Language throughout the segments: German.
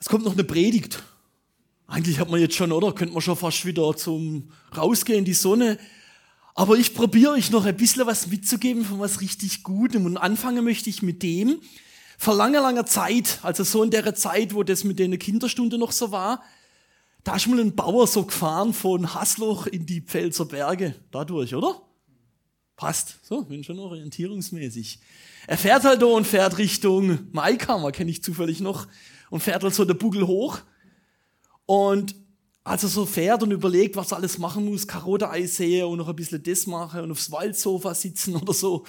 Es kommt noch eine Predigt. Eigentlich hat man jetzt schon, oder? Könnte man schon fast wieder zum Rausgehen in die Sonne. Aber ich probiere euch noch ein bisschen was mitzugeben von was richtig Gutem. Und anfangen möchte ich mit dem, vor langer, langer Zeit, also so in der Zeit, wo das mit der Kinderstunde noch so war, da ist mal ein Bauer so gefahren von Hasloch in die Pfälzer Berge. Dadurch, oder? Passt. So, bin schon orientierungsmäßig. Er fährt halt da und fährt Richtung Maikammer, kenne ich zufällig noch und fährt halt so der Buckel hoch. Und als er so fährt und überlegt, was er alles machen muss, Karotte-Ei sähe und noch ein bisschen das machen und aufs Waldsofa sitzen oder so,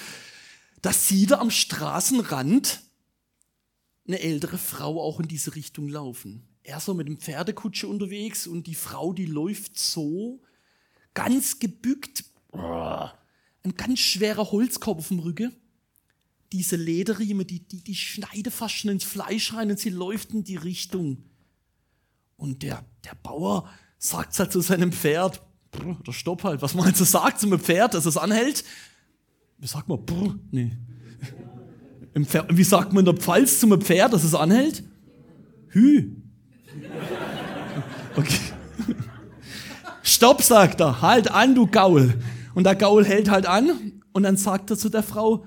da sieht er am Straßenrand eine ältere Frau auch in diese Richtung laufen. Er so mit dem Pferdekutsche unterwegs und die Frau, die läuft so ganz gebückt, ein ganz schwerer Holzkorb auf dem Rücken diese Lederriemen, die, die, die schneiden fast schon ins Fleisch rein und sie läuft in die Richtung. Und der, der Bauer sagt halt zu seinem Pferd, oder stopp halt, was man halt so sagt zu einem Pferd, dass es anhält. Wie sagt man, brr, nee. Wie sagt man in der Pfalz zum Pferd, dass es anhält? Hü. Okay. Stopp, sagt er, halt an, du Gaul. Und der Gaul hält halt an und dann sagt er zu der Frau,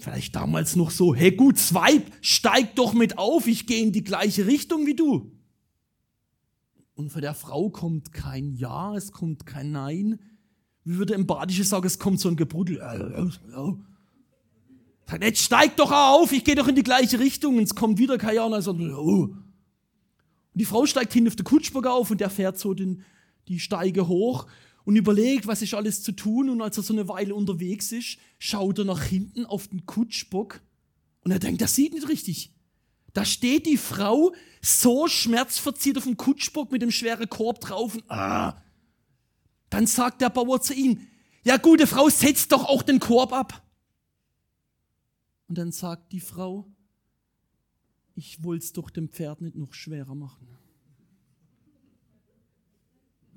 Vielleicht damals noch so, hey gut, Swipe, steig doch mit auf, ich gehe in die gleiche Richtung wie du. Und von der Frau kommt kein Ja, es kommt kein Nein. Wie würde im Badische sagen, es kommt so ein Gebrüdel. Sagt, jetzt steig doch auf, ich gehe doch in die gleiche Richtung. Und es kommt wieder kein Ja, und dann sagt, oh. Und die Frau steigt hin auf den Kutschbock auf und der fährt so den, die Steige hoch und überlegt, was ist alles zu tun. Und als er so eine Weile unterwegs ist, schaut er nach hinten auf den Kutschbock und er denkt, das sieht nicht richtig. Da steht die Frau so schmerzverzieht auf dem Kutschbock mit dem schweren Korb drauf. Und, ah. Dann sagt der Bauer zu ihm, ja gute Frau, setz doch auch den Korb ab. Und dann sagt die Frau, ich wollte es doch dem Pferd nicht noch schwerer machen.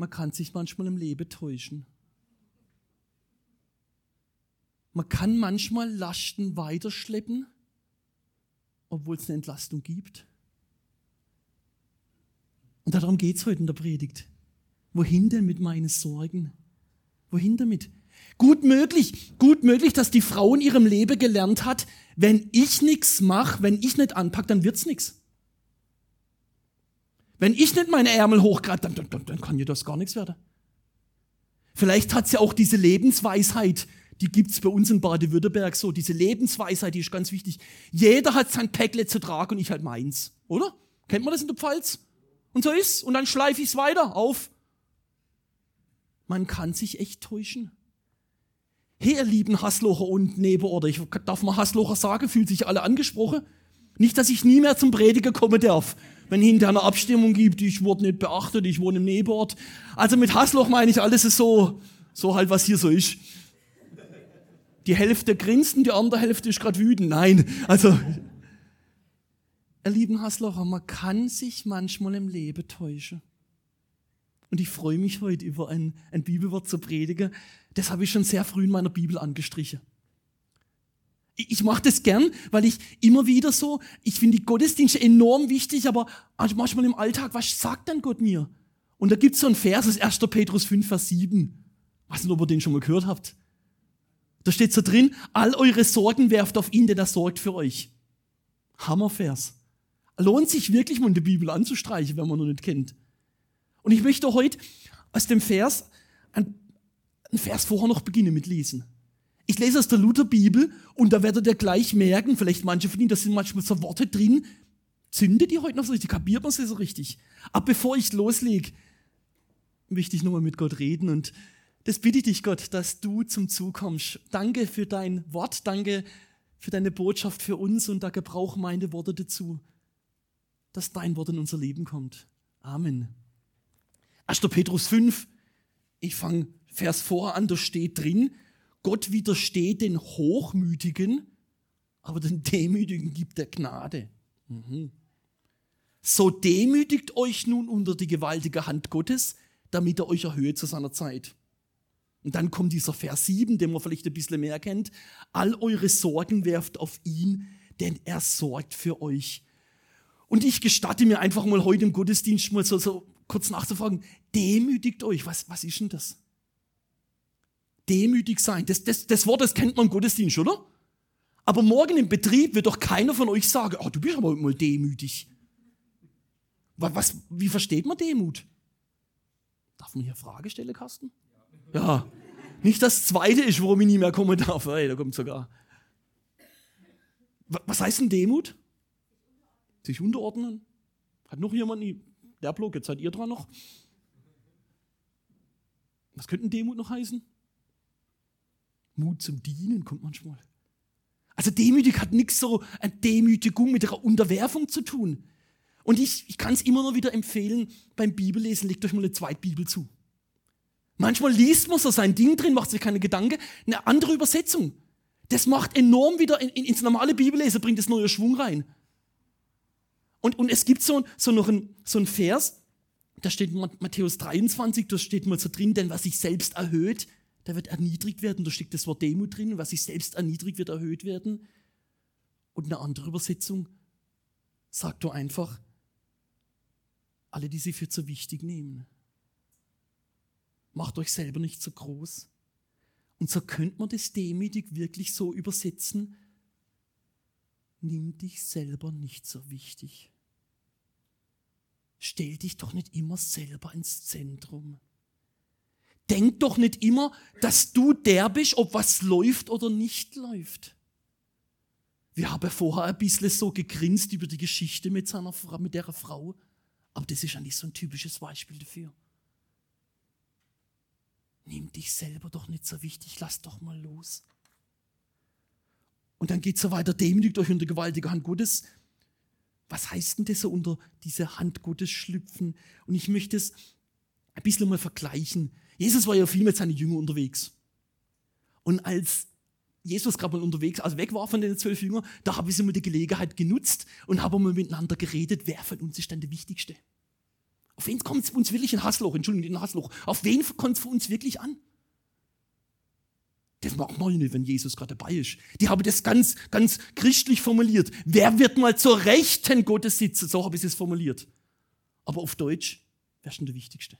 Man kann sich manchmal im Leben täuschen. Man kann manchmal Lasten weiterschleppen, obwohl es eine Entlastung gibt. Und darum geht es heute in der Predigt. Wohin denn mit meinen Sorgen? Wohin damit? Gut möglich, gut möglich, dass die Frau in ihrem Leben gelernt hat, wenn ich nichts mache, wenn ich nicht anpacke, dann wird's nichts. Wenn ich nicht meine Ärmel hochgrad, dann, dann, dann kann ja das gar nichts werden. Vielleicht hat sie auch diese Lebensweisheit, die gibt's bei uns in Baden-Württemberg so. Diese Lebensweisheit, die ist ganz wichtig. Jeder hat sein Päckle zu tragen und ich halt meins. Oder? Kennt man das in der Pfalz? Und so ist. Und dann schleife ich's weiter auf. Man kann sich echt täuschen. Hey, ihr lieben Hasslocher und Nebenorte, ich darf mal Hasslocher sagen, fühlt sich alle angesprochen. Nicht, dass ich nie mehr zum Prediger kommen darf wenn hinterher eine Abstimmung gibt, ich wurde nicht beachtet, ich wohne im Nebenort. Also mit Hassloch meine ich, alles ist so, so halt, was hier so ist. Die Hälfte grinst und die andere Hälfte ist gerade wütend. Nein, also, ihr lieben Hasslocher, man kann sich manchmal im Leben täuschen. Und ich freue mich heute über ein, ein Bibelwort zu predigen. Das habe ich schon sehr früh in meiner Bibel angestrichen. Ich mache das gern, weil ich immer wieder so, ich finde die Gottesdienste enorm wichtig, aber manchmal im Alltag, was sagt denn Gott mir? Und da gibt es so einen Vers, ist 1. Petrus 5, Vers 7. Ich weiß nicht, ob ihr den schon mal gehört habt. Da steht so drin, all eure Sorgen werft auf ihn, denn er sorgt für euch. Hammervers. Lohnt sich wirklich mal der Bibel anzustreichen, wenn man noch nicht kennt. Und ich möchte heute aus dem Vers, ein, ein Vers vorher noch beginnen mit lesen. Ich lese aus der Lutherbibel und da werdet ihr gleich merken, vielleicht manche von Ihnen, da sind manchmal so Worte drin, zündet die heute noch so richtig, kapiert man sie so richtig. Aber bevor ich loslege, möchte ich nochmal mit Gott reden und das bitte ich dich, Gott, dass du zum Zug kommst. Danke für dein Wort, danke für deine Botschaft für uns und da gebrauch meine Worte dazu, dass dein Wort in unser Leben kommt. Amen. 1. Petrus 5, ich fange Vers vor an, da steht drin, Gott widersteht den Hochmütigen, aber den Demütigen gibt er Gnade. Mhm. So demütigt euch nun unter die gewaltige Hand Gottes, damit er euch erhöht zu seiner Zeit. Und dann kommt dieser Vers 7, den man vielleicht ein bisschen mehr kennt. All eure Sorgen werft auf ihn, denn er sorgt für euch. Und ich gestatte mir einfach mal heute im Gottesdienst mal so, so kurz nachzufragen, demütigt euch, was, was ist denn das? Demütig sein, das, das, das Wort, das kennt man im Gottesdienst, oder? Aber morgen im Betrieb wird doch keiner von euch sagen, oh, du bist aber mal demütig. Was, wie versteht man Demut? Darf man hier Frage stellen, Carsten? Ja. Nicht das zweite ist, warum ich nie mehr kommen darf. Hey, da kommt sogar. Was heißt denn Demut? Sich unterordnen? Hat noch jemand? Der Block, jetzt seid ihr dran noch. Was könnte Demut noch heißen? Mut zum Dienen kommt manchmal. Also demütig hat nichts so eine Demütigung mit einer Unterwerfung zu tun. Und ich, ich kann es immer noch wieder empfehlen, beim Bibellesen, legt euch mal eine Zweitbibel zu. Manchmal liest man so sein Ding drin, macht sich keine Gedanken, eine andere Übersetzung. Das macht enorm wieder in, in, ins normale Bibellesen, bringt es neue Schwung rein. Und, und es gibt so, so noch ein, so ein Vers, da steht Matthäus 23, da steht mal so drin, denn was sich selbst erhöht, der wird erniedrigt werden. Da steckt das Wort Demut drin, was sich selbst erniedrigt, wird erhöht werden. Und eine andere Übersetzung sagt du einfach, alle, die sie für zu wichtig nehmen. Macht euch selber nicht so groß. Und so könnte man das demütig wirklich so übersetzen. Nimm dich selber nicht so wichtig. Stell dich doch nicht immer selber ins Zentrum. Denk doch nicht immer, dass du der bist, ob was läuft oder nicht läuft. Wir haben vorher ein bisschen so gegrinst über die Geschichte mit, seiner, mit der Frau, aber das ist eigentlich so ein typisches Beispiel dafür. Nimm dich selber doch nicht so wichtig, lass doch mal los. Und dann geht es so weiter, demütigt euch unter gewaltiger Hand Gottes. Was heißt denn das so unter diese Hand Gottes schlüpfen? Und ich möchte es ein bisschen mal vergleichen. Jesus war ja viel mit seinen Jüngern unterwegs. Und als Jesus gerade mal unterwegs, also weg war von den zwölf Jüngern, da habe ich mal die Gelegenheit genutzt und habe mal miteinander geredet, wer von uns ist denn der Wichtigste? Auf wen kommt es uns wirklich in Hassloch? Entschuldigung, in Hassloch. Auf wen kommt es für uns wirklich an? Das mag man nicht, wenn Jesus gerade dabei ist. Die haben das ganz, ganz christlich formuliert. Wer wird mal zur Rechten Gottes sitzen? So habe ich es formuliert. Aber auf Deutsch, wer ist denn der Wichtigste?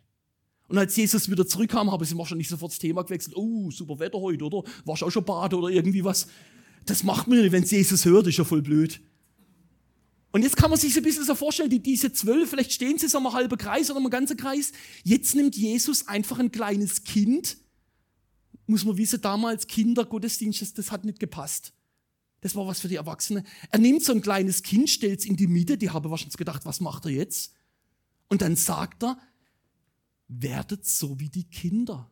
Und als Jesus wieder zurückkam, habe ich wahrscheinlich sofort das Thema gewechselt. Oh, super Wetter heute, oder? Warst du auch schon baden oder irgendwie was? Das macht man nicht, wenn Jesus hört, ist ja voll blöd. Und jetzt kann man sich so ein bisschen so vorstellen, die, diese zwölf, vielleicht stehen sie so mal halber Kreis oder mal ganzer Kreis. Jetzt nimmt Jesus einfach ein kleines Kind. Muss man wissen, damals Kindergottesdienst, das, das hat nicht gepasst. Das war was für die Erwachsenen. Er nimmt so ein kleines Kind, stellt es in die Mitte, die haben wahrscheinlich gedacht, was macht er jetzt? Und dann sagt er, werdet so wie die Kinder.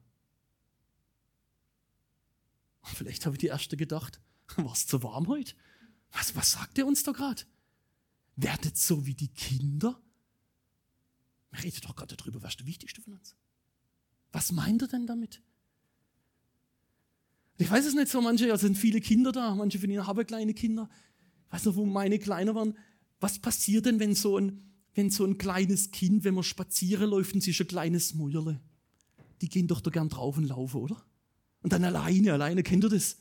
Vielleicht habe ich die erste gedacht, war es zu warm heute? Was, was sagt er uns da gerade? Werdet so wie die Kinder? Wir reden doch gerade darüber, was ist der Wichtigste von uns? Was meint er denn damit? Ich weiß es nicht so, manche, also sind viele Kinder da, manche von ihnen haben kleine Kinder. Ich weiß noch, wo meine kleiner waren. Was passiert denn, wenn so ein, wenn so ein kleines Kind, wenn man spazieren läuft und sie ist ein kleines Mäuerle? Die gehen doch da gern drauf und laufen, oder? Und dann alleine, alleine, kennt ihr das?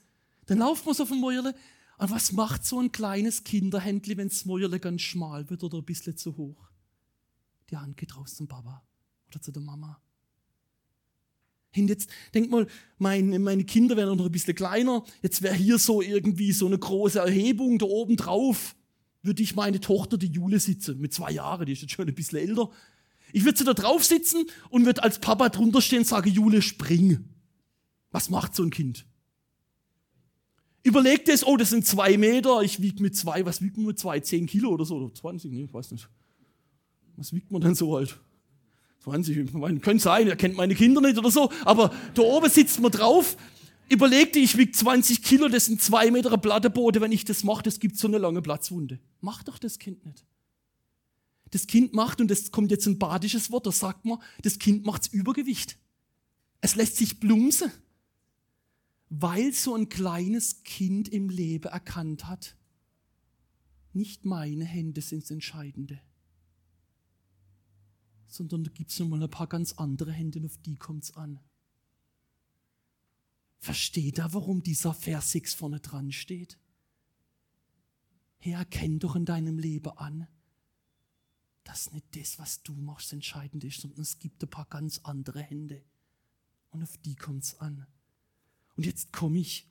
Dann lauft man so auf dem Mäuerle. Und was macht so ein kleines Kinderhändli, wenn das Mäuerle ganz schmal wird oder ein bisschen zu hoch? Die Hand geht raus zum Papa oder zu der Mama. Und jetzt denk mal, meine, meine Kinder wären noch ein bisschen kleiner. Jetzt wäre hier so irgendwie so eine große Erhebung da oben drauf würde ich meine Tochter, die Jule, sitzen, mit zwei Jahren, die ist jetzt schon ein bisschen älter. Ich würde sie da drauf sitzen und würde als Papa drunter stehen und sage, Jule, spring. Was macht so ein Kind? Überlegt es, oh, das sind zwei Meter, ich wiege mit zwei, was wiegt man mit zwei? Zehn Kilo oder so, oder 20, nee, ich weiß nicht. Was wiegt man denn so halt? 20, ich meine, könnte sein, er kennt meine Kinder nicht oder so, aber da oben sitzt man drauf überlegte, ich wiege 20 Kilo, das sind zwei Meter Platteboden, wenn ich das mache, das gibt so eine lange Platzwunde. Mach doch das Kind nicht. Das Kind macht, und das kommt jetzt ein badisches Wort, da sagt man, das Kind macht's Übergewicht. Es lässt sich blumsen, weil so ein kleines Kind im Leben erkannt hat, nicht meine Hände sind das Entscheidende, sondern da gibt's noch mal ein paar ganz andere Hände, auf die kommt's an. Versteht er, warum dieser Vers 6 vorne dran steht? Herr, erkenn doch in deinem Leben an, dass nicht das, was du machst, entscheidend ist, sondern es gibt ein paar ganz andere Hände. Und auf die kommt es an. Und jetzt komme ich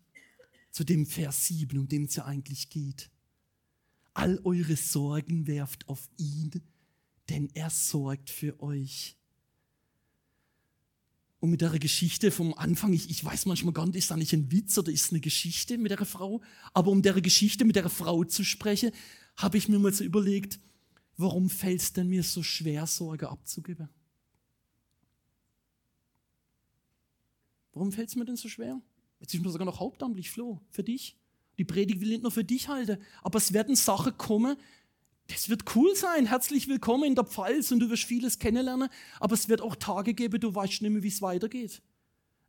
zu dem Vers 7, um dem es ja eigentlich geht. All eure Sorgen werft auf ihn, denn er sorgt für euch. Und mit der Geschichte vom Anfang, ich, ich weiß manchmal gar nicht, ist da nicht ein Witz oder ist es eine Geschichte mit der Frau, aber um der Geschichte mit der Frau zu sprechen, habe ich mir mal so überlegt, warum fällt es denn mir so schwer, Sorge abzugeben? Warum fällt es mir denn so schwer? Jetzt ist mir sogar noch hauptamtlich, Flo, für dich. Die Predigt will nicht nur für dich halten, aber es werden Sachen kommen, das wird cool sein. Herzlich willkommen in der Pfalz und du wirst vieles kennenlernen, aber es wird auch Tage geben, du weißt nicht mehr, wie es weitergeht.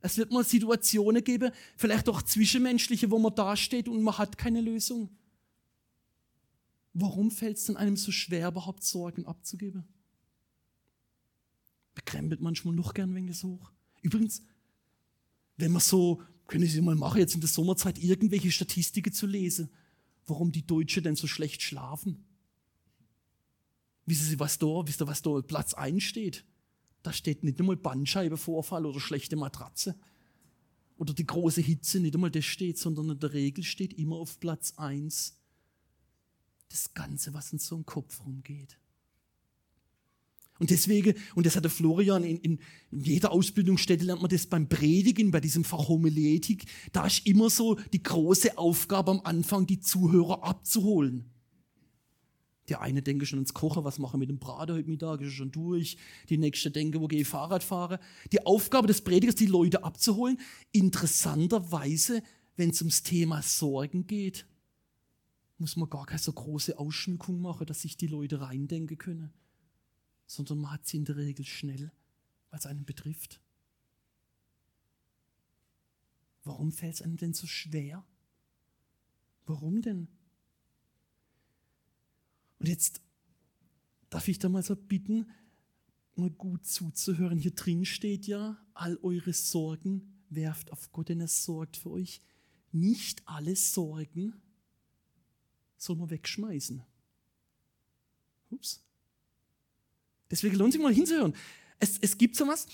Es wird mal Situationen geben, vielleicht auch zwischenmenschliche, wo man dasteht und man hat keine Lösung. Warum fällt es denn einem so schwer, überhaupt Sorgen abzugeben? Bekrempelt manchmal noch gern wegen das hoch. Übrigens, wenn man so, können Sie mal machen, jetzt in der Sommerzeit irgendwelche Statistiken zu lesen, warum die Deutschen denn so schlecht schlafen. Wissen Sie, was da, wisst ihr, was da Platz 1 steht? Da steht nicht einmal Bandscheibenvorfall oder schlechte Matratze. Oder die große Hitze, nicht einmal das steht, sondern in der Regel steht immer auf Platz 1 das Ganze, was in so einem Kopf rumgeht. Und deswegen, und das hat der Florian in, in, in, jeder Ausbildungsstätte lernt man das beim Predigen, bei diesem Fach Homiletik, da ist immer so die große Aufgabe am Anfang, die Zuhörer abzuholen. Der eine denke schon ans Kochen, was mache ich mit dem Braten heute Mittag, ist schon durch. Die nächste denke, wo gehe ich Fahrrad fahren. Die Aufgabe des Predigers, die Leute abzuholen. Interessanterweise, wenn es ums Thema Sorgen geht, muss man gar keine so große Ausschmückung machen, dass sich die Leute reindenken können. Sondern man hat sie in der Regel schnell, es einen betrifft. Warum fällt es einem denn so schwer? Warum denn? Und jetzt darf ich da mal so bitten, mal gut zuzuhören. Hier drin steht ja, all eure Sorgen werft auf Gott, denn er sorgt für euch. Nicht alle Sorgen soll man wegschmeißen. Ups. Deswegen lohnt sich mal hinzuhören. Es, es gibt sowas,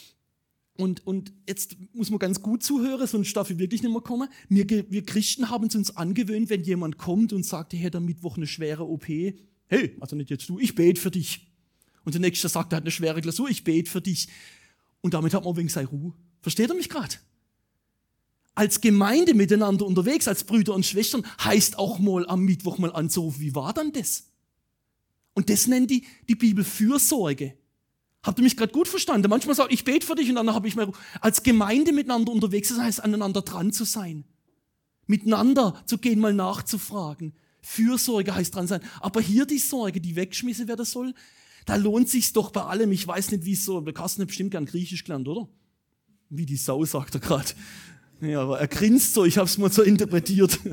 und, und jetzt muss man ganz gut zuhören, sonst darf ich wirklich nicht mehr kommen. Wir, wir Christen haben es uns angewöhnt, wenn jemand kommt und sagt, er hätte am Mittwoch eine schwere OP, hey, also nicht jetzt du, ich bete für dich. Und der Nächste sagt, er hat eine schwere Klausur, ich bete für dich. Und damit hat man wegen seine Ruhe. Versteht er mich gerade? Als Gemeinde miteinander unterwegs, als Brüder und Schwestern, heißt auch mal am Mittwoch mal anzurufen, wie war dann das? Und das nennt die, die Bibel Fürsorge. Habt ihr mich gerade gut verstanden? Manchmal sagt ich bete für dich und dann habe ich mal als Gemeinde miteinander unterwegs, das heißt aneinander dran zu sein. Miteinander zu gehen, mal nachzufragen. Fürsorge heißt dran sein. Aber hier die Sorge, die wegschmissen werden soll, da lohnt sich's doch bei allem. Ich weiß nicht, wie es so, der Carsten hat bestimmt gern Griechisch gelernt, oder? Wie die Sau, sagt er gerade. Ja, aber er grinst so, ich habe es mal so interpretiert.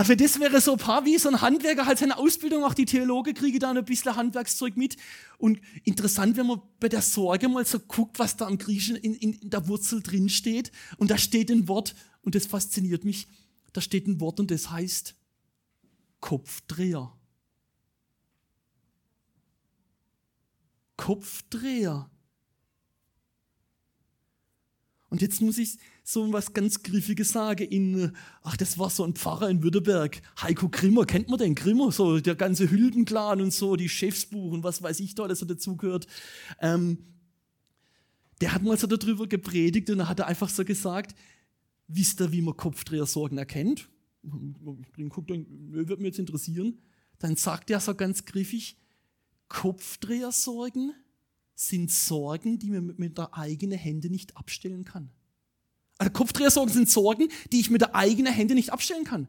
Also das wäre so ein paar wie so ein Handwerker halt seine Ausbildung macht, die Theologe kriege da ein bisschen Handwerkszeug mit. Und interessant, wenn man bei der Sorge mal so guckt, was da am Griechischen in, in, in der Wurzel drin steht. Und da steht ein Wort, und das fasziniert mich, da steht ein Wort und das heißt Kopfdreher. Kopfdreher. Und jetzt muss ich so was ganz Griffiges sagen. In, ach, das war so ein Pfarrer in Württemberg. Heiko Grimmer, kennt man den Grimmer? So der ganze Hüldenclan und so, die Chefsbuch und was weiß ich da alles so dazugehört. Ähm, der hat mal so darüber gepredigt und da hat er einfach so gesagt, wisst ihr, wie man Kopfdrehersorgen erkennt? Ich guck, würde mich jetzt interessieren. Dann sagt er so ganz griffig, Kopfdrehersorgen sind Sorgen, die man mit der eigenen Hände nicht abstellen kann. Also Kopfdrehersorgen sind Sorgen, die ich mit der eigenen Hände nicht abstellen kann.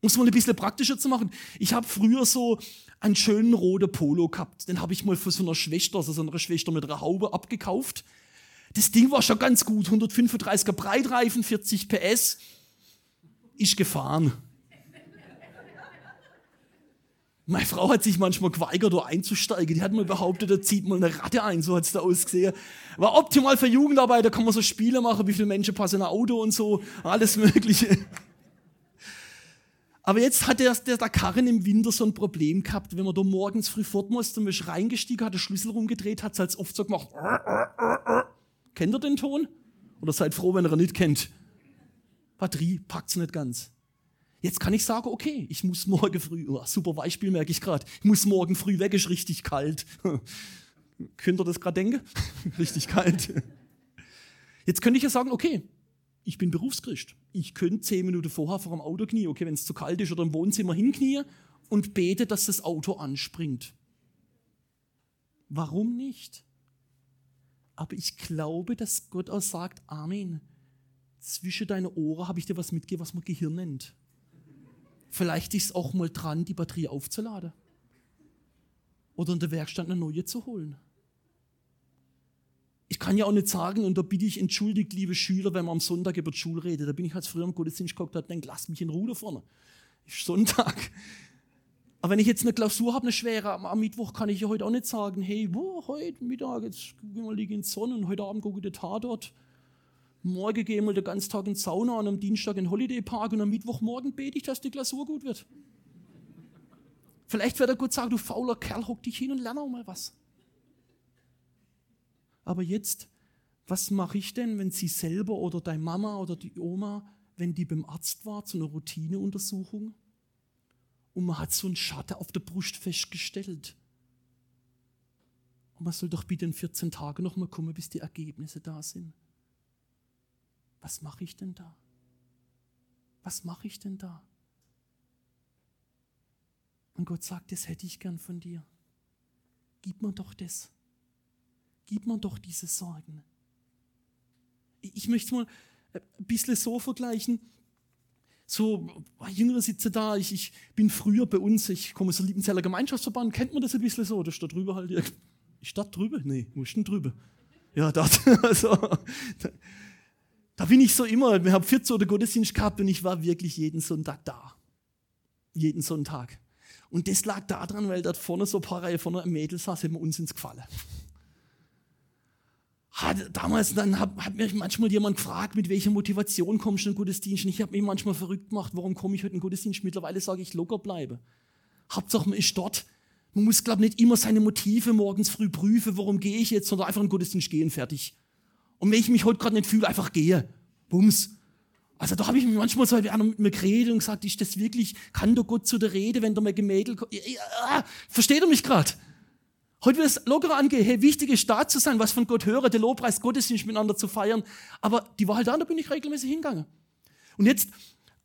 Um es mal ein bisschen praktischer zu machen. Ich habe früher so einen schönen roten Polo gehabt. Den habe ich mal für so eine Schwester, also so eine Schwester mit einer Haube abgekauft. Das Ding war schon ganz gut. 135er Breitreifen, 40 PS. Ist gefahren. Meine Frau hat sich manchmal geweigert, da einzusteigen. Die hat mal behauptet, da zieht mal eine Ratte ein, so hat es da ausgesehen. War optimal für Jugendarbeit, da kann man so Spiele machen, wie viele Menschen passen in ein Auto und so, alles Mögliche. Aber jetzt hat der, der, der Karren im Winter so ein Problem gehabt, wenn man da morgens früh fort musste und ist reingestiegen, hat den Schlüssel rumgedreht, hat es als oft so gemacht. Kennt ihr den Ton? Oder seid froh, wenn ihr ihn nicht kennt? Batterie packt's nicht ganz. Jetzt kann ich sagen, okay, ich muss morgen früh, oh, super Beispiel merke ich gerade, ich muss morgen früh weg, ist richtig kalt. Könnt ihr das gerade denken? richtig kalt. Jetzt könnte ich ja sagen, okay, ich bin Berufschrist. Ich könnte zehn Minuten vorher vor dem Auto knien, okay, wenn es zu kalt ist oder im Wohnzimmer hinknie und bete, dass das Auto anspringt. Warum nicht? Aber ich glaube, dass Gott auch sagt, Amen, zwischen deine Ohren habe ich dir was mitgegeben, was man Gehirn nennt. Vielleicht ist es auch mal dran, die Batterie aufzuladen. Oder in der Werkstatt eine neue zu holen. Ich kann ja auch nicht sagen, und da bitte ich entschuldigt, liebe Schüler, wenn man am Sonntag über die Schule redet. Da bin ich als früher im Gottesdienst geguckt und denke, lasst mich in Ruhe vorne. Ist Sonntag. Aber wenn ich jetzt eine Klausur habe, eine schwere, am, Mittwoch kann ich ja heute auch nicht sagen, hey, boah, heute Mittag, jetzt mal liege in die Sonne und heute Abend gucke ich den Tatort. Morgen gehe ich mal den ganzen Tag in die Sauna und am Dienstag in den Holiday Park und am Mittwochmorgen bete ich, dass die Klausur gut wird. Vielleicht wird er gut sagen, du fauler Kerl, hock dich hin und lerne auch mal was. Aber jetzt, was mache ich denn, wenn sie selber oder deine Mama oder die Oma, wenn die beim Arzt war zu einer Routineuntersuchung und man hat so einen Schatten auf der Brust festgestellt? Und man soll doch bitte in 14 Tagen noch mal kommen, bis die Ergebnisse da sind. Was mache ich denn da? Was mache ich denn da? Und Gott sagt, das hätte ich gern von dir. Gib mir doch das gib mir doch diese Sorgen. Ich möchte es mal ein bisschen so vergleichen. So, Jüngere sitzen da, ich, ich bin früher bei uns, ich komme aus der Liebenzeller Gemeinschaftsverband, kennt man das ein bisschen so? Da steht drüber halt, ist da drüber? Nee, wo ist denn drüber? Ja, dort. Also, da, da bin ich so immer, wir haben 14 oder Gottesdienst gehabt und ich war wirklich jeden Sonntag da. Jeden Sonntag. Und das lag daran, weil dort vorne so ein paar Reihe ein Mädel saß, hat mir uns ins Gefallen hat, damals dann hat, hat mich manchmal jemand gefragt, mit welcher Motivation kommst du in den Gottesdienst? Und ich habe mich manchmal verrückt gemacht, warum komme ich heute in den Gottesdienst? Mittlerweile sage ich, locker bleibe. Hauptsache man ist dort. Man muss, glaube ich, nicht immer seine Motive morgens früh prüfen, warum gehe ich jetzt, sondern einfach in den Gottesdienst gehen, fertig. Und wenn ich mich heute gerade nicht fühle, einfach gehe. Bums. Also da habe ich mich manchmal so einer mit mir geredet und gesagt, ist das wirklich, kann der Gott zu der Rede, wenn der mir gemädelt kommt? Ja, ja, versteht er mich gerade? Heute wird es lockerer angehen, hey, wichtig ist zu sein, was von Gott höre, der Lobpreis Gottes nicht miteinander zu feiern. Aber die war halt da, da bin ich regelmäßig hingegangen. Und jetzt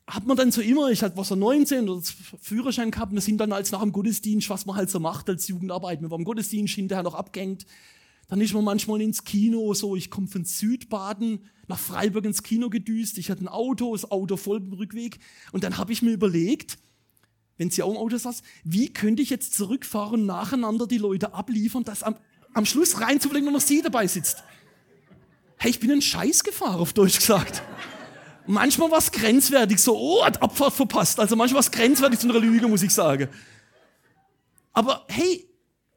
hat man dann so immer, ich hatte was so 19 oder Führerschein gehabt, wir sind dann als nach dem Gottesdienst, was man halt so macht als Jugendarbeit, wir waren im Gottesdienst hinterher noch abgehängt. Dann ist man manchmal ins Kino, so, ich komme von Südbaden nach Freiburg ins Kino gedüst, ich hatte ein Auto, das Auto voll im Rückweg. Und dann habe ich mir überlegt, wenn sie auch im Auto saß, wie könnte ich jetzt zurückfahren nacheinander die Leute abliefern, dass am, am Schluss reinzubringen, wenn noch sie dabei sitzt. Hey, ich bin ein Scheiß gefahren, auf Deutsch gesagt. Manchmal war es grenzwertig, so, oh, hat Abfahrt verpasst. Also manchmal war es grenzwertig zu einer Lüge, muss ich sagen. Aber hey,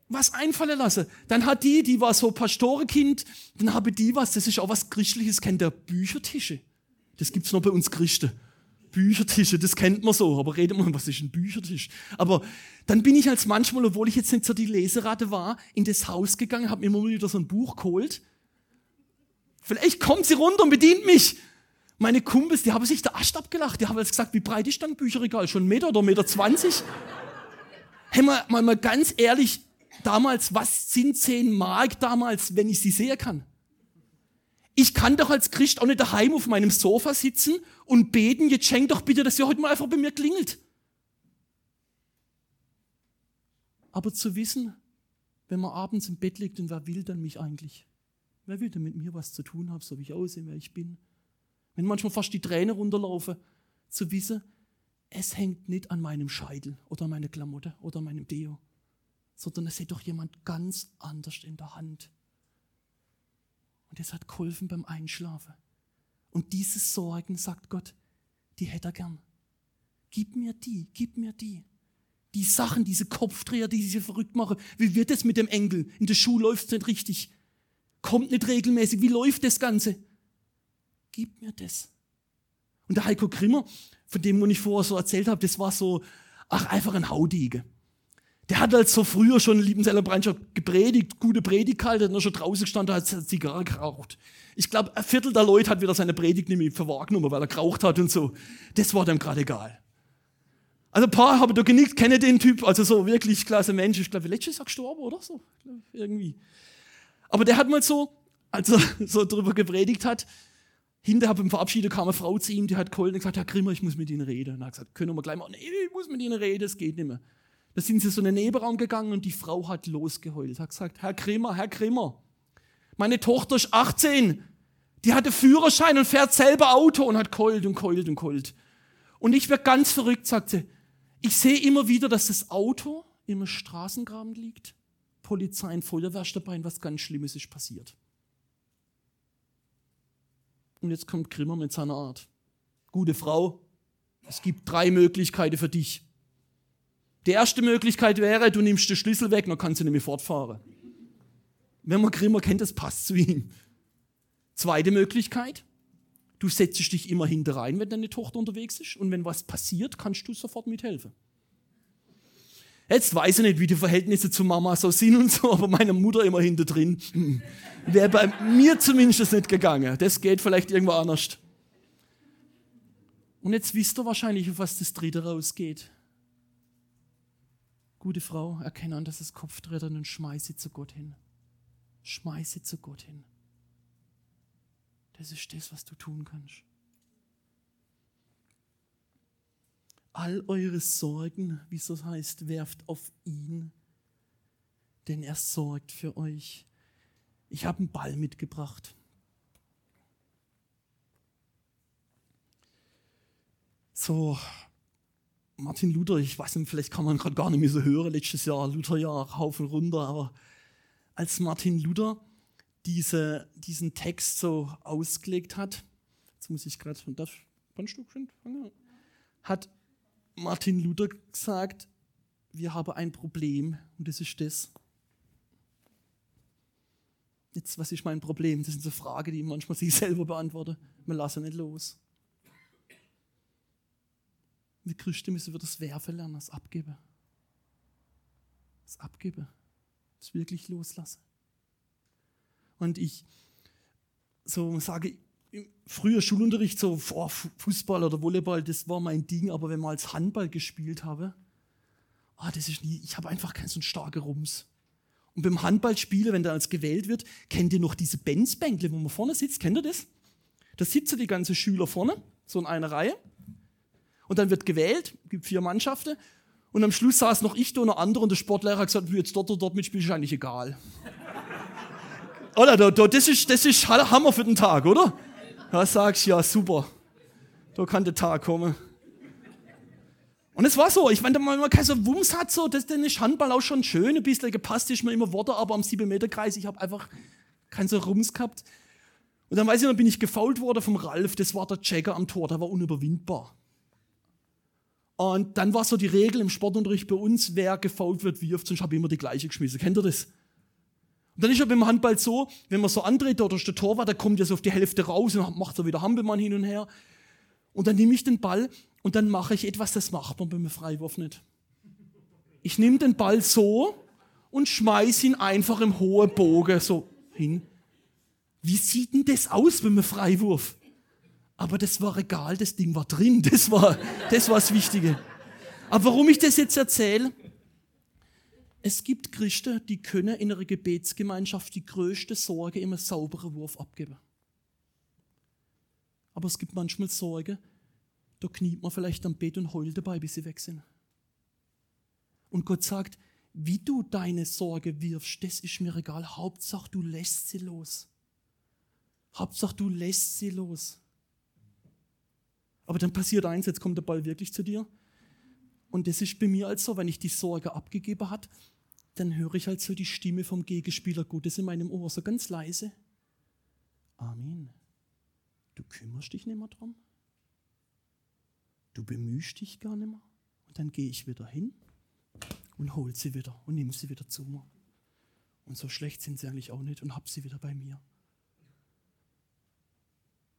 was einfallen lassen. Dann hat die, die war so Pastorenkind, dann habe die was, das ist auch was Christliches, kennt der Büchertische. Das gibt's noch bei uns Christen. Büchertische, das kennt man so, aber redet man, was ist ein Büchertisch? Aber dann bin ich als manchmal, obwohl ich jetzt nicht so die Leserate war, in das Haus gegangen, habe mir immer wieder so ein Buch geholt. Vielleicht kommt sie runter und bedient mich. Meine Kumpels, die haben sich der Ast abgelacht. Die haben jetzt gesagt, wie breit ist dein Bücherregal? Schon ein Meter oder Meter zwanzig? hey, mal, mal, mal ganz ehrlich, damals, was sind zehn Mark damals, wenn ich sie sehen kann? Ich kann doch als Christ auch nicht daheim auf meinem Sofa sitzen und beten, jetzt schenk doch bitte, dass ihr heute mal einfach bei mir klingelt. Aber zu wissen, wenn man abends im Bett liegt und wer will dann mich eigentlich? Wer will denn mit mir was zu tun haben, so wie ich aussehe, wer ich bin? Wenn manchmal fast die Tränen runterlaufen, zu wissen, es hängt nicht an meinem Scheitel oder meiner Klamotte oder meinem Deo, sondern es hat doch jemand ganz anders in der Hand. Und es hat geholfen beim Einschlafen. Und diese Sorgen, sagt Gott, die hätte er gern. Gib mir die, gib mir die. Die Sachen, diese Kopfdreher, die sich verrückt machen. Wie wird es mit dem Enkel? In der Schule läuft es nicht richtig. Kommt nicht regelmäßig. Wie läuft das Ganze? Gib mir das. Und der Heiko Grimmer, von dem, ich vorher so erzählt habe, das war so, ach, einfach ein Haudege. Der hat halt so früher schon Liebenzeller Brandscher gepredigt, gute Predigt gehalten, dann schon draußen gestanden, hat Zigarre geraucht. Ich glaube, ein Viertel der Leute hat wieder seine Predigt nämlich verwahrgenommen, weil er geraucht hat und so. Das war dem gerade egal. Also ein paar haben da genickt, kenne den Typ, also so wirklich klasse Mensch. Ich glaube, letztes Jahr gestorben oder so, irgendwie. Aber der hat mal so, als er so drüber gepredigt hat, hinterher beim Verabschieden kam eine Frau zu ihm, die hat geholt und gesagt, Herr Grimmer, ich muss mit Ihnen reden. Und er hat gesagt, können wir gleich mal, nee, ich muss mit Ihnen reden, es geht nicht mehr. Da sind sie so in den Nebenraum gegangen und die Frau hat losgeheult, hat gesagt, Herr Grimmer, Herr Grimmer, meine Tochter ist 18, die hatte Führerschein und fährt selber Auto und hat geheult und geheult und geheult. Und ich werde ganz verrückt, sagt sie, ich sehe immer wieder, dass das Auto im Straßengraben liegt, Polizei und Feuerwehr dabei und was ganz Schlimmes ist passiert. Und jetzt kommt Grimmer mit seiner Art. Gute Frau, es gibt drei Möglichkeiten für dich. Die erste Möglichkeit wäre, du nimmst den Schlüssel weg, dann kannst du nämlich fortfahren. Wenn man Grimmer kennt, das passt zu ihm. Zweite Möglichkeit, du setzt dich immer hinter rein, wenn deine Tochter unterwegs ist und wenn was passiert, kannst du sofort mithelfen. Jetzt weiß ich nicht, wie die Verhältnisse zu Mama so sind und so, aber meine Mutter immer hinter drin. Wäre bei mir zumindest nicht gegangen. Das geht vielleicht irgendwo anders. Und jetzt wisst ihr wahrscheinlich, auf was das dritte rausgeht. Gute Frau, erkenne an, dass es Kopftreter und schmeiße zu Gott hin. Schmeiße zu Gott hin. Das ist das, was du tun kannst. All eure Sorgen, wie es so heißt, werft auf ihn, denn er sorgt für euch. Ich habe einen Ball mitgebracht. So, Martin Luther, ich weiß nicht, vielleicht kann man gerade gar nicht mehr so hören, letztes Jahr Lutherjahr, rauf und runter, aber als Martin Luther diese, diesen Text so ausgelegt hat, jetzt muss ich gerade von das ein Stückchen fangen, hat Martin Luther gesagt, wir haben ein Problem und das ist das. Jetzt, was ist mein Problem? Das sind so Fragen, die ich manchmal sich selber beantworte. Wir lassen nicht los. Wir Christen müssen wir das Werfen lernen, das Abgeben. Das Abgeben. Das wirklich loslassen. Und ich so sage, früher Schulunterricht, so oh, Fußball oder Volleyball, das war mein Ding, aber wenn man als Handball gespielt habe, ah, das ist nie, ich habe einfach keinen so starken Rums. Und beim Handballspielen, wenn da als gewählt wird, kennt ihr noch diese Benzbänkle, wo man vorne sitzt? Kennt ihr das? Da sitzen die ganzen Schüler vorne, so in einer Reihe. Und dann wird gewählt, gibt vier Mannschaften. Und am Schluss saß noch ich da und ein anderer und der Sportlehrer hat gesagt, jetzt dort oder dort mitspielen, ist eigentlich egal. oder, das ist, das ist Hammer für den Tag, oder? Da sagst du, ja, super. Da kann der Tag kommen. Und es war so, ich meine, wenn man keinen so Wumms hat, so, das, dann ist Handball auch schon schön, ein bisschen gepasst ist mir immer Worte, aber am 7-Meter-Kreis, ich habe einfach keinen so Rums gehabt. Und dann weiß ich, dann bin ich gefault worden vom Ralf, das war der Checker am Tor, der war unüberwindbar. Und dann war so die Regel im Sportunterricht bei uns, wer gefault wird, wirft, sonst habe ich immer die gleiche geschmissen. Kennt ihr das? Und dann ist ja beim Handball so, wenn man so antritt, oder ist der Torwart, der kommt ja so auf die Hälfte raus und macht so wieder Hampelmann hin und her. Und dann nehme ich den Ball und dann mache ich etwas, das macht man beim Freiwurf nicht. Ich nehme den Ball so und schmeiße ihn einfach im hohen Bogen so hin. Wie sieht denn das aus beim Freiwurf? Aber das war egal, das Ding war drin, das war das, war das Wichtige. Aber warum ich das jetzt erzähle? Es gibt Christen, die können in einer Gebetsgemeinschaft die größte Sorge im sauberen Wurf abgeben. Aber es gibt manchmal Sorge, da kniet man vielleicht am Bett und heult dabei, bis sie weg sind. Und Gott sagt, wie du deine Sorge wirfst, das ist mir egal. Hauptsache, du lässt sie los. Hauptsache, du lässt sie los. Aber dann passiert eins, jetzt kommt der Ball wirklich zu dir. Und das ist bei mir halt so, wenn ich die Sorge abgegeben hat, dann höre ich halt so die Stimme vom Gegenspieler Gottes in meinem Ohr, so ganz leise. Amen. Du kümmerst dich nicht mehr drum. Du bemühst dich gar nicht mehr. Und dann gehe ich wieder hin und hol sie wieder und nehme sie wieder zu mir. Und so schlecht sind sie eigentlich auch nicht und hab sie wieder bei mir.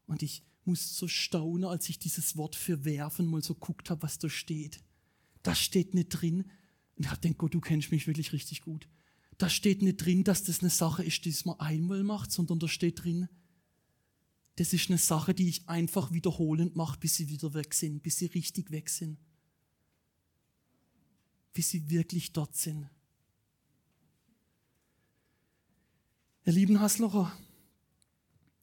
Und ich musste so staunen, als ich dieses Wort für werfen mal so guckt habe, was da steht. Das steht nicht drin. Und ich habe gedacht, Gott, du kennst mich wirklich richtig gut. Da steht nicht drin, dass das eine Sache ist, die man einmal macht, sondern da steht drin, das ist eine Sache, die ich einfach wiederholend mache, bis sie wieder weg sind, bis sie richtig weg sind. Bis sie wirklich dort sind. Ihr lieben Haslocher,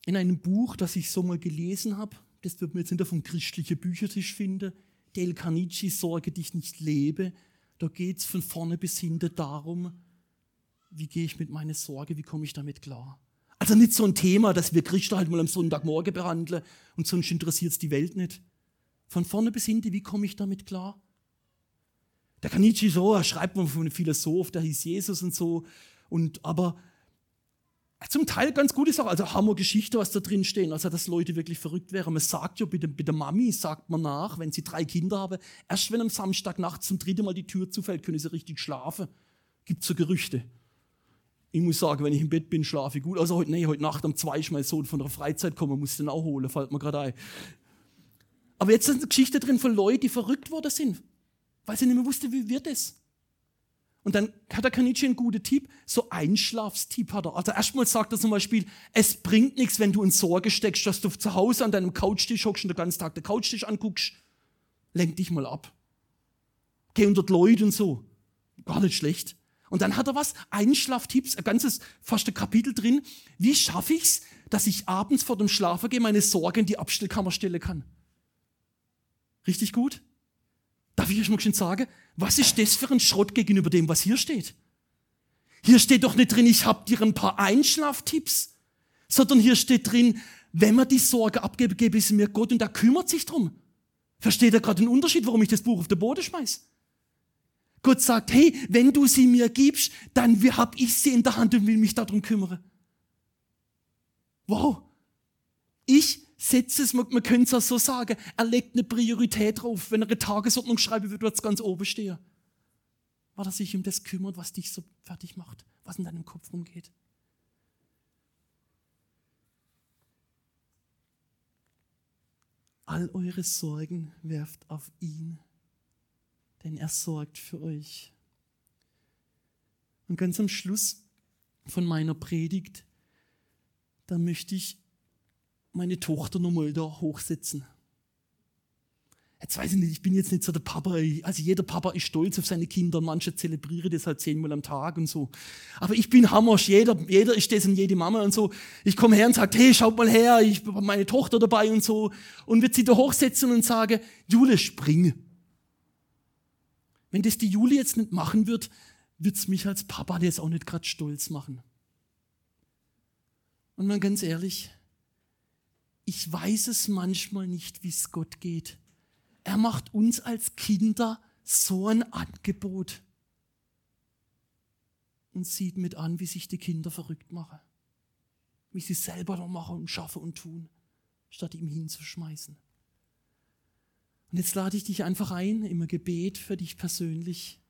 in einem Buch, das ich so mal gelesen habe, das wird man jetzt auf dem christlichen Büchertisch finden, Del Carnici, Sorge dich nicht lebe, da geht es von vorne bis hinten darum, wie gehe ich mit meiner Sorge, wie komme ich damit klar. Also nicht so ein Thema, das wir Christen halt mal am Sonntagmorgen behandeln und sonst interessiert es die Welt nicht. Von vorne bis hinten, wie komme ich damit klar? Der Kanichi so, er schreibt man von einem Philosoph, der hieß Jesus und so. Und aber zum Teil ganz gute Sache, also Hammer Geschichte, was da drin stehen, also dass Leute wirklich verrückt wären. Man sagt ja, bei der Mami sagt man nach, wenn sie drei Kinder haben, erst wenn am Samstag nachts zum dritten Mal die Tür zufällt, können sie richtig schlafen. Gibt so Gerüchte. Ich muss sagen, wenn ich im Bett bin, schlafe ich gut. Also heute, nee, heute Nacht um zwei ist mein Sohn von der Freizeit kommen, muss den auch holen, fällt mir gerade ein. Aber jetzt ist eine Geschichte drin von Leuten, die verrückt worden sind, weil sie nicht mehr wussten, wie wird es. Und dann hat der Kanichi einen guten Tipp, so Einschlafstipp hat er. Also erstmal sagt er zum Beispiel, es bringt nichts, wenn du in Sorge steckst, dass du zu Hause an deinem Couchtisch hockst und den ganzen Tag den Couchtisch anguckst. Lenk dich mal ab. Geh unter die Leute und so. Gar nicht schlecht. Und dann hat er was, Einschlaftipps, ein ganzes, fast ein Kapitel drin. Wie schaffe ich es, dass ich abends vor dem Schlafengehen meine Sorge in die Abstellkammer stellen kann? Richtig gut? Darf ich euch mal schon sagen, was ist das für ein Schrott gegenüber dem, was hier steht? Hier steht doch nicht drin, ich habe dir ein paar Einschlaftipps, sondern hier steht drin, wenn man die Sorge abgebe, gebe ich sie mir Gott und er kümmert sich drum. Versteht ihr gerade den Unterschied, warum ich das Buch auf den Boden schmeiß? Gott sagt, hey, wenn du sie mir gibst, dann habe ich sie in der Hand und will mich darum kümmern. Wow. Ich setze es, man, man könnte es auch so sagen, er legt eine Priorität drauf. Wenn er eine Tagesordnung schreiben würde, wird es ganz oben stehen. Weil er sich um das kümmert, was dich so fertig macht, was in deinem Kopf rumgeht. All eure Sorgen werft auf ihn denn er sorgt für euch. Und ganz am Schluss von meiner Predigt, da möchte ich meine Tochter nochmal da hochsetzen. Jetzt weiß ich nicht, ich bin jetzt nicht so der Papa. Also jeder Papa ist stolz auf seine Kinder. Manche zelebrieren das halt zehnmal am Tag und so. Aber ich bin Hammersch. Jeder, jeder ist das und jede Mama und so. Ich komme her und sage, hey, schaut mal her, ich habe meine Tochter dabei und so. Und wird sie da hochsetzen und sage, Jule, spring. Wenn das die Juli jetzt nicht machen wird, wird es mich als Papa jetzt auch nicht gerade stolz machen. Und mal ganz ehrlich, ich weiß es manchmal nicht, wie es Gott geht. Er macht uns als Kinder so ein Angebot und sieht mit an, wie sich die Kinder verrückt machen. Wie sie selber noch machen und schaffen und tun, statt ihm hinzuschmeißen. Und jetzt lade ich dich einfach ein, im Gebet für dich persönlich.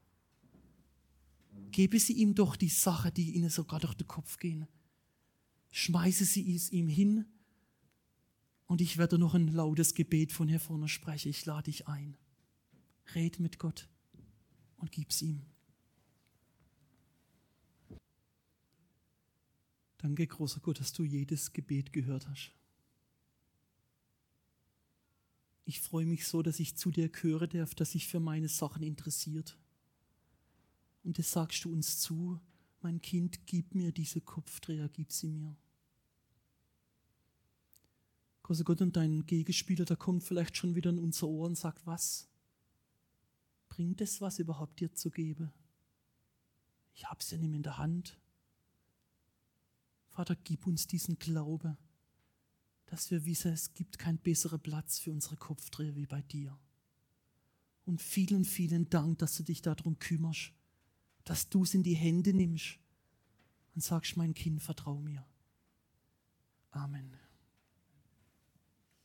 Gebe sie ihm doch die Sache, die ihnen sogar durch den Kopf gehen. Schmeiße sie es ihm hin und ich werde noch ein lautes Gebet von hier vorne sprechen. Ich lade dich ein. Red mit Gott und gib's ihm. Danke, großer Gott, dass du jedes Gebet gehört hast. Ich freue mich so, dass ich zu dir gehöre darf, dass sich für meine Sachen interessiert. Und das sagst du uns zu, mein Kind, gib mir diese Kopfdreher, gib sie mir. Großer Gott, und dein Gegenspieler, der kommt vielleicht schon wieder in unser Ohr und sagt, was? Bringt es was überhaupt dir zu geben? Ich hab's ja nicht mehr in der Hand. Vater, gib uns diesen Glaube dass wir wissen, es gibt keinen besseren Platz für unsere Kopfdreher wie bei dir. Und vielen, vielen Dank, dass du dich darum kümmerst, dass du es in die Hände nimmst und sagst, mein Kind, vertrau mir. Amen.